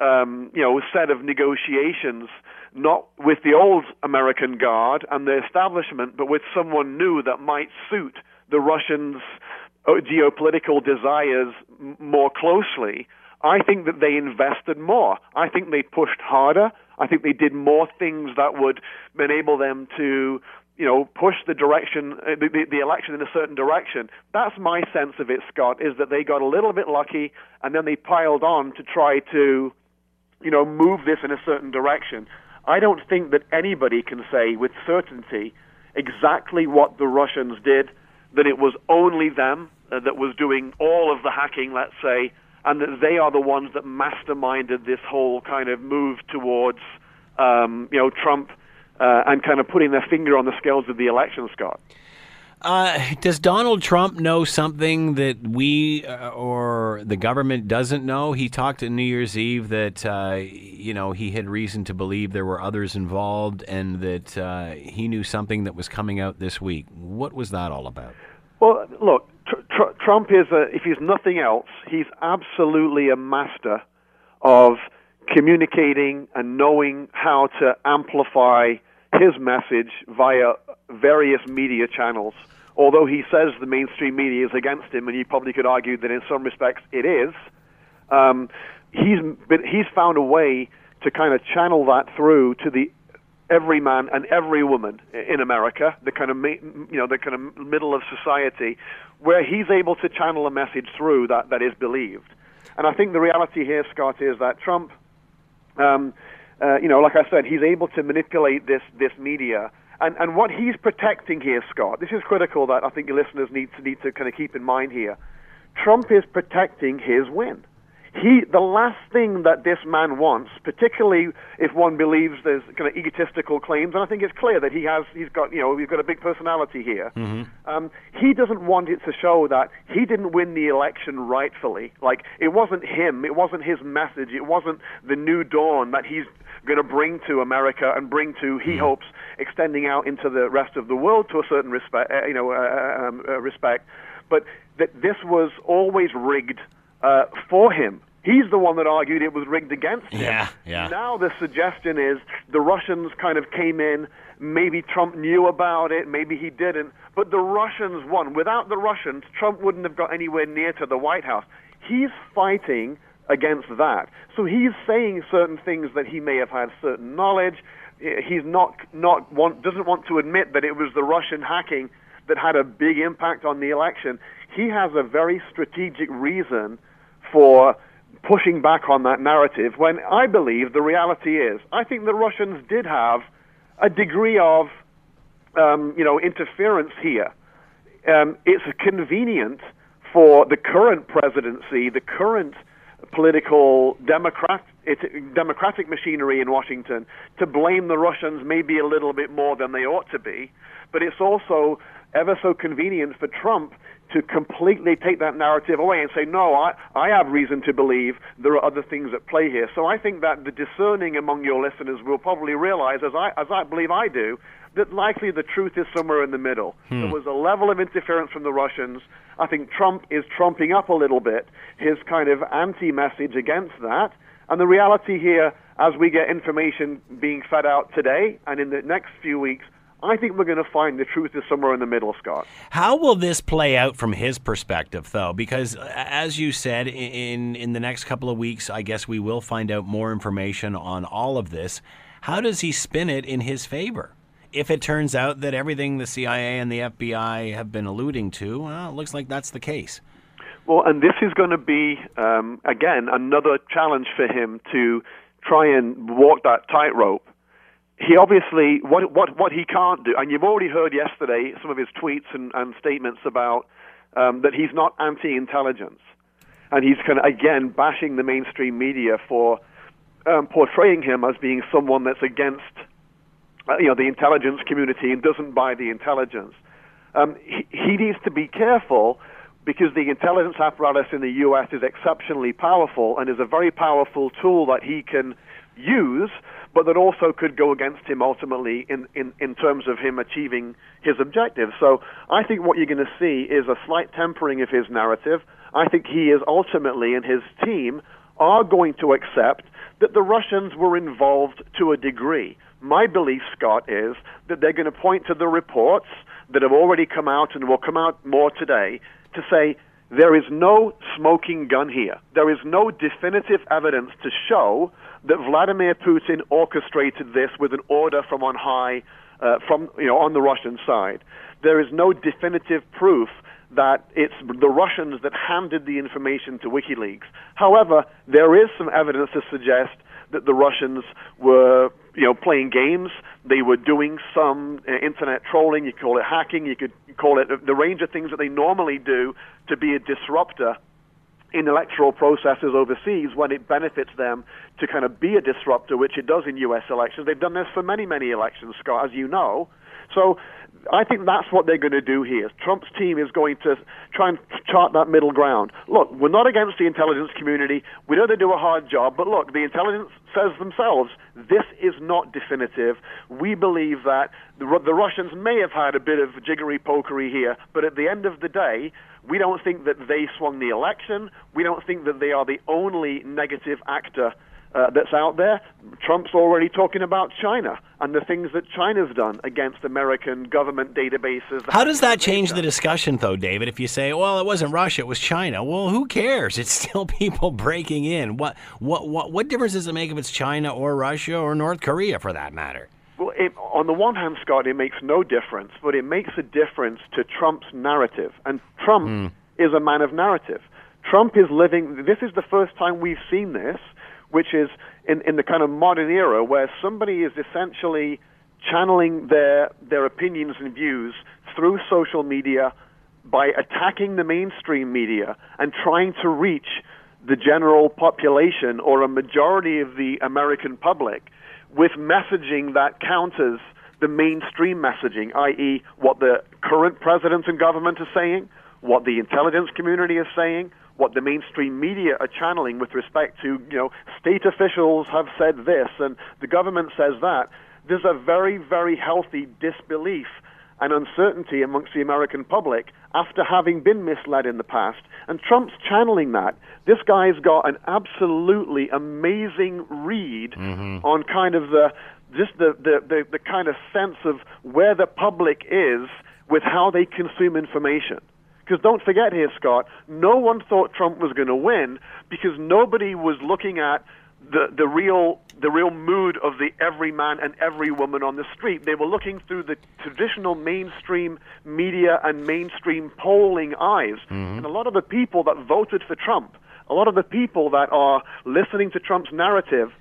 um, you know, set of negotiations, not with the old American guard and the establishment, but with someone new that might suit the Russians' uh, geopolitical desires more closely. I think that they invested more. I think they pushed harder. I think they did more things that would enable them to you know, push the direction, uh, the, the, the, election in a certain direction. That's my sense of it, Scott, is that they got a little bit lucky and then they piled on to try to, you know, move this in a certain direction. I don't think that anybody can say with certainty exactly what the Russians did, that it was only them uh, that was doing all of the hacking, let's say, and that they are the ones that masterminded this whole kind of move towards, um, you know, Trump – uh, and kind of putting their finger on the scales of the election, Scott. Uh, does Donald Trump know something that we uh, or the government doesn't know? He talked on New Year's Eve that uh, you know he had reason to believe there were others involved, and that uh, he knew something that was coming out this week. What was that all about? Well, look, tr- Tr- Trump is, a, if he's nothing else, he's absolutely a master of communicating and knowing how to amplify his message via various media channels. Although he says the mainstream media is against him, and you probably could argue that in some respects it is, um, he's been, he's found a way to kind of channel that through to the every man and every woman in America, the kind of you know the kind of middle of society, where he's able to channel a message through that that is believed. And I think the reality here, Scott, is that Trump, um, uh, you know, like I said, he's able to manipulate this this media. And, and what he's protecting here, Scott, this is critical that I think your listeners need to need to kind of keep in mind here. Trump is protecting his win he the last thing that this man wants, particularly if one believes there's kind of egotistical claims, and I think it's clear that he has he's got you know he's got a big personality here. Mm-hmm. Um, he doesn't want it to show that he didn't win the election rightfully. Like it wasn't him, it wasn't his message, it wasn't the new dawn that he's going to bring to America and bring to he mm-hmm. hopes extending out into the rest of the world to a certain respect, uh, you know, uh, uh um, uh, respect. But that this was always rigged uh, for him. He's the one that argued it was rigged against him. Yeah, yeah. Now the suggestion is the Russians kind of came in. Maybe Trump knew about it. Maybe he didn't. But the Russians won. Without the Russians, Trump wouldn't have got anywhere near to the White House. He's fighting against that. So he's saying certain things that he may have had certain knowledge. He's not not want, doesn't want to admit that it was the Russian hacking that had a big impact on the election. He has a very strategic reason for pushing back on that narrative when I believe the reality is I think the Russians did have a degree of um, you know interference here. Um, it's convenient for the current presidency, the current political Democrat, democratic machinery in Washington to blame the Russians maybe a little bit more than they ought to be, but it's also ever so convenient for Trump to completely take that narrative away and say, no, I, I have reason to believe there are other things at play here. So I think that the discerning among your listeners will probably realize, as I, as I believe I do, that likely the truth is somewhere in the middle. Hmm. There was a level of interference from the Russians. I think Trump is trumping up a little bit his kind of anti message against that. And the reality here, as we get information being fed out today and in the next few weeks, I think we're going to find the truth is somewhere in the middle, Scott. How will this play out from his perspective, though? Because as you said, in in the next couple of weeks, I guess we will find out more information on all of this. How does he spin it in his favor? If it turns out that everything the CIA and the FBI have been alluding to, well, it looks like that's the case. Well, and this is going to be um, again another challenge for him to try and walk that tightrope he obviously what what what he can't do, and you've already heard yesterday some of his tweets and, and statements about um, that he's not anti-intelligence, and he's kind of again bashing the mainstream media for um, portraying him as being someone that's against uh, you know the intelligence community and doesn't buy the intelligence. Um, he, he needs to be careful because the intelligence apparatus in the U.S. is exceptionally powerful and is a very powerful tool that he can use but that also could go against him ultimately in, in, in terms of him achieving his objectives. So I think what you're going to see is a slight tempering of his narrative. I think he is ultimately, and his team, are going to accept that the Russians were involved to a degree. My belief, Scott, is that they're going to point to the reports that have already come out and will come out more today to say there is no smoking gun here. There is no definitive evidence to show that Vladimir Putin orchestrated this with an order from on high, uh, from you know on the Russian side. There is no definitive proof that it's the Russians that handed the information to WikiLeaks. However, there is some evidence to suggest that the Russians were, you know, playing games. They were doing some uh, internet trolling. You call it hacking. You could call it the range of things that they normally do to be a disruptor in electoral processes overseas when it benefits them to kind of be a disruptor, which it does in U.S. elections. They've done this for many, many elections, Scott, as you know. So I think that's what they're going to do here. Trump's team is going to try and chart that middle ground. Look, we're not against the intelligence community. We know they do a hard job, but look, the intelligence says themselves this is not definitive. We believe that the, Russians may have had a bit of jiggery pokery here, but at the end of the day, we don't think that they swung the election. We don't think that they are the only negative actor uh, that's out there. Trump's already talking about China and the things that China's done against American government databases. How does that change the discussion, though, David? If you say, "Well, it wasn't Russia, it was China," well, who cares? It's still people breaking in. What what what what difference does it make if it's China or Russia or North Korea, for that matter? Well, it, on the one hand, Scott, it makes no difference, but it makes a difference to Trump's narrative. And Trump mm. is a man of narrative. Trump is living. This is the first time we've seen this which is in, in the kind of modern era where somebody is essentially channeling their, their opinions and views through social media by attacking the mainstream media and trying to reach the general population or a majority of the American public with messaging that counters the mainstream messaging, i.e., what the current president and government are saying, what the intelligence community is saying, what the mainstream media are channeling with respect to, you know, state officials have said this and the government says that, there's a very, very healthy disbelief and uncertainty amongst the American public after having been misled in the past. And Trump's channeling that. This guy's got an absolutely amazing read mm-hmm. on kind of the just the, the, the, the kind of sense of where the public is with how they consume information. Because don't forget here, Scott, no one thought Trump was going to win because nobody was looking at the, the real the real mood of the every man and every woman on the street. They were looking through the traditional mainstream media and mainstream polling eyes. Mm-hmm. And a lot of the people that voted for Trump, a lot of the people that are listening to Trump's narrative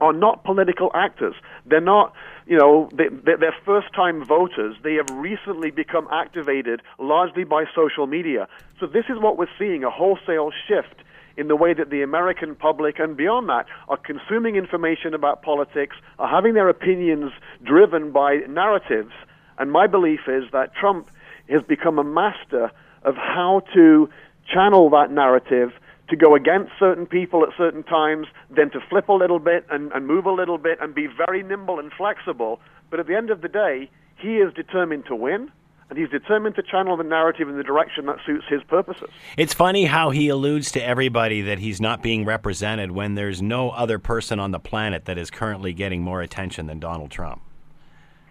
are not political actors. They're not, you know, they, they're first time voters. They have recently become activated largely by social media. So this is what we're seeing a wholesale shift in the way that the American public and beyond that are consuming information about politics, are having their opinions driven by narratives. And my belief is that Trump has become a master of how to channel that narrative to go against certain people at certain times, then to flip a little bit and, and move a little bit and be very nimble and flexible. But at the end of the day, he is determined to win and he's determined to channel the narrative in the direction that suits his purposes. It's funny how he alludes to everybody that he's not being represented when there's no other person on the planet that is currently getting more attention than Donald Trump.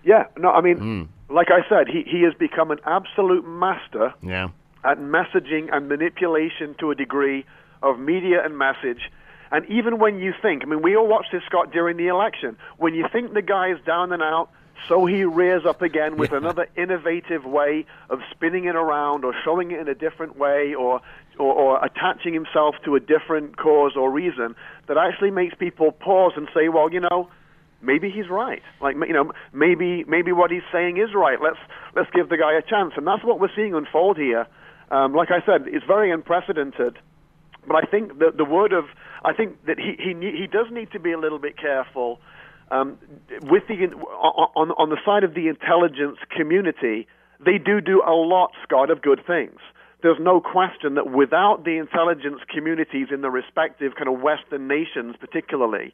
Yeah, no, I mean, mm. like I said, he, he has become an absolute master yeah. at messaging and manipulation to a degree of media and message. And even when you think, I mean, we all watched this, Scott, during the election. When you think the guy is down and out, so he rears up again with yeah. another innovative way of spinning it around or showing it in a different way or, or, or attaching himself to a different cause or reason that actually makes people pause and say, well, you know, maybe he's right. Like you know, maybe maybe what he's saying is right. Let's let's give the guy a chance, and that's what we're seeing unfold here. Um, like I said, it's very unprecedented. But I think the the word of I think that he he he does need to be a little bit careful um, with the on on the side of the intelligence community. They do do a lot, Scott, of good things. There's no question that without the intelligence communities in the respective kind of Western nations, particularly,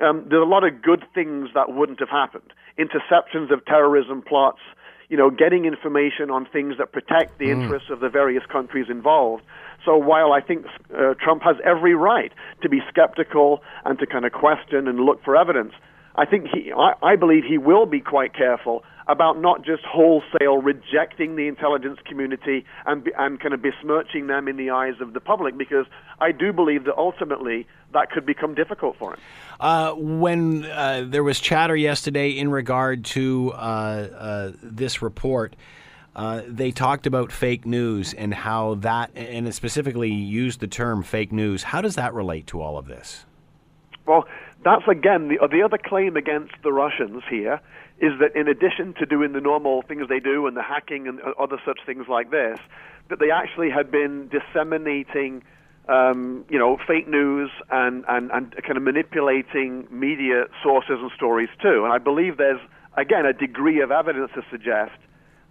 um, there's a lot of good things that wouldn't have happened. Interceptions of terrorism plots, you know, getting information on things that protect the mm. interests of the various countries involved. So while I think uh, Trump has every right to be skeptical and to kind of question and look for evidence, I think he, I, I believe he will be quite careful about not just wholesale rejecting the intelligence community and and kind of besmirching them in the eyes of the public because I do believe that ultimately that could become difficult for him. Uh, when uh, there was chatter yesterday in regard to uh, uh this report. Uh, they talked about fake news and how that, and specifically used the term fake news. How does that relate to all of this? Well, that's again the, the other claim against the Russians here is that in addition to doing the normal things they do and the hacking and other such things like this, that they actually had been disseminating, um, you know, fake news and, and, and kind of manipulating media sources and stories too. And I believe there's again, a degree of evidence to suggest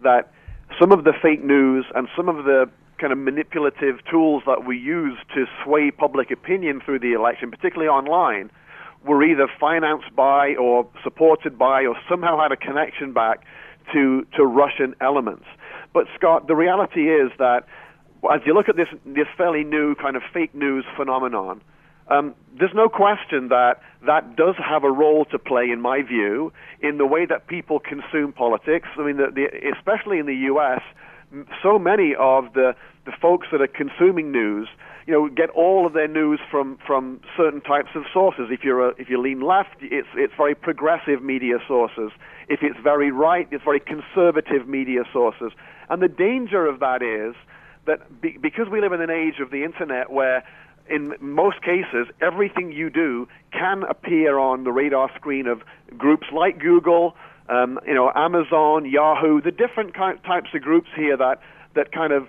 that some of the fake news and some of the kind of manipulative tools that we use to sway public opinion through the election, particularly online, were either financed by or supported by or somehow had a connection back to, to Russian elements. But Scott, the reality is that as you look at this, this fairly new kind of fake news phenomenon, um, there's no question that that does have a role to play, in my view, in the way that people consume politics. I mean, the, the, especially in the U.S., so many of the, the folks that are consuming news, you know, get all of their news from, from certain types of sources. If you're a, if you lean left, it's it's very progressive media sources. If it's very right, it's very conservative media sources. And the danger of that is that be, because we live in an age of the internet where in most cases, everything you do can appear on the radar screen of groups like Google, um, you know, Amazon, Yahoo, the different types of groups here that that kind of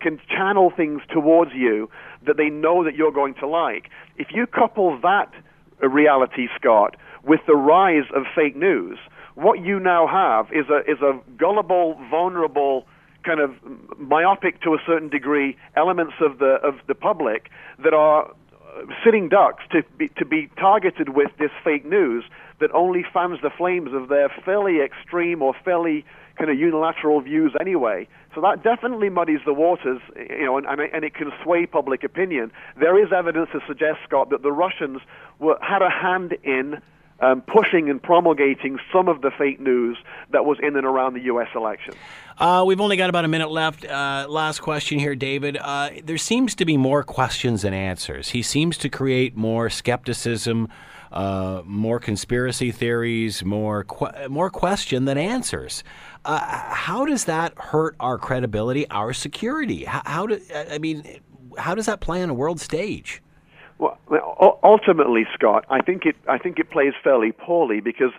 can channel things towards you that they know that you're going to like. If you couple that reality, Scott, with the rise of fake news, what you now have is a is a gullible, vulnerable kind of myopic to a certain degree elements of the of the public that are uh, sitting ducks to be to be targeted with this fake news that only fans the flames of their fairly extreme or fairly kind of unilateral views anyway. So that definitely muddies the waters, you know, and, and it can sway public opinion. There is evidence to suggest, Scott, that the Russians were, had a hand in um, pushing and promulgating some of the fake news that was in and around the U.S. election. Uh, we've only got about a minute left. Uh, last question here, David. Uh, there seems to be more questions than answers. He seems to create more skepticism, uh, more conspiracy theories, more more question than answers. Uh, how does that hurt our credibility, our security? How, how do I mean? How does that play on a world stage? Well, ultimately, Scott, I think it I think it plays fairly poorly because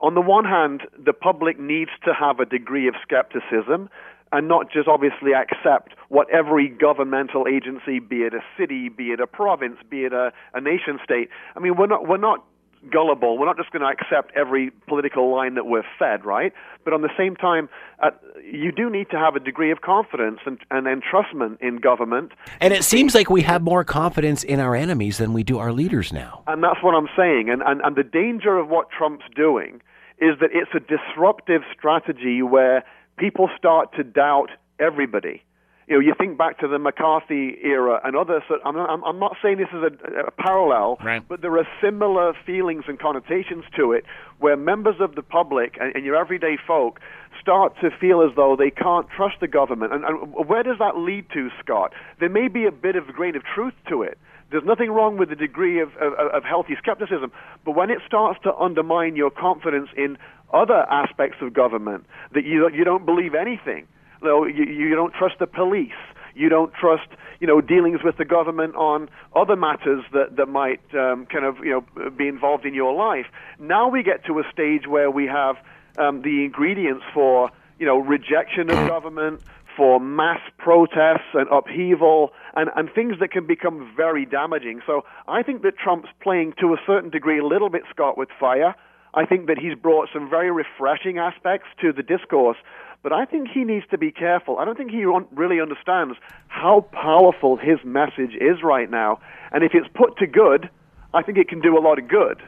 on the one hand, the public needs to have a degree of skepticism and not just obviously accept what every governmental agency, be it a city, be it a province, be it a, a nation state. I mean, we're not we're not gullible. We're not just going to accept every political line that we're fed, right? But on the same time, uh, you do need to have a degree of confidence and, and entrustment in government. And it seems like we have more confidence in our enemies than we do our leaders now. And that's what I'm saying. And, and, and the danger of what Trump's doing is that it's a disruptive strategy where people start to doubt everybody you know, you think back to the McCarthy era and others. I'm not, I'm not saying this is a, a parallel, right. but there are similar feelings and connotations to it, where members of the public and, and your everyday folk start to feel as though they can't trust the government. And, and where does that lead to, Scott? There may be a bit of a grain of truth to it. There's nothing wrong with the degree of, of, of healthy skepticism, but when it starts to undermine your confidence in other aspects of government, that you you don't believe anything you, you don't trust the police. You don't trust, you know, dealings with the government on other matters that, that might um, kind of, you know, be involved in your life. Now we get to a stage where we have um, the ingredients for, you know, rejection of government, for mass protests and upheaval and, and things that can become very damaging. So I think that Trump's playing to a certain degree a little bit Scott with fire. I think that he's brought some very refreshing aspects to the discourse, but I think he needs to be careful. I don't think he really understands how powerful his message is right now. And if it's put to good, I think it can do a lot of good.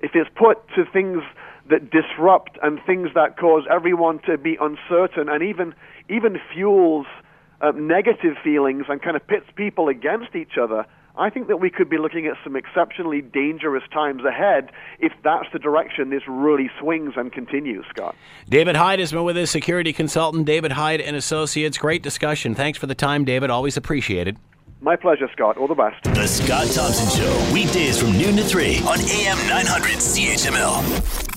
If it's put to things that disrupt and things that cause everyone to be uncertain and even even fuels uh, negative feelings and kind of pits people against each other, I think that we could be looking at some exceptionally dangerous times ahead if that's the direction this really swings and continues, Scott. David Hyde has been with us, security consultant David Hyde and Associates. Great discussion. Thanks for the time, David. Always appreciated. My pleasure, Scott. All the best. The Scott Thompson Show, weekdays from noon to 3 on AM 900 CHML.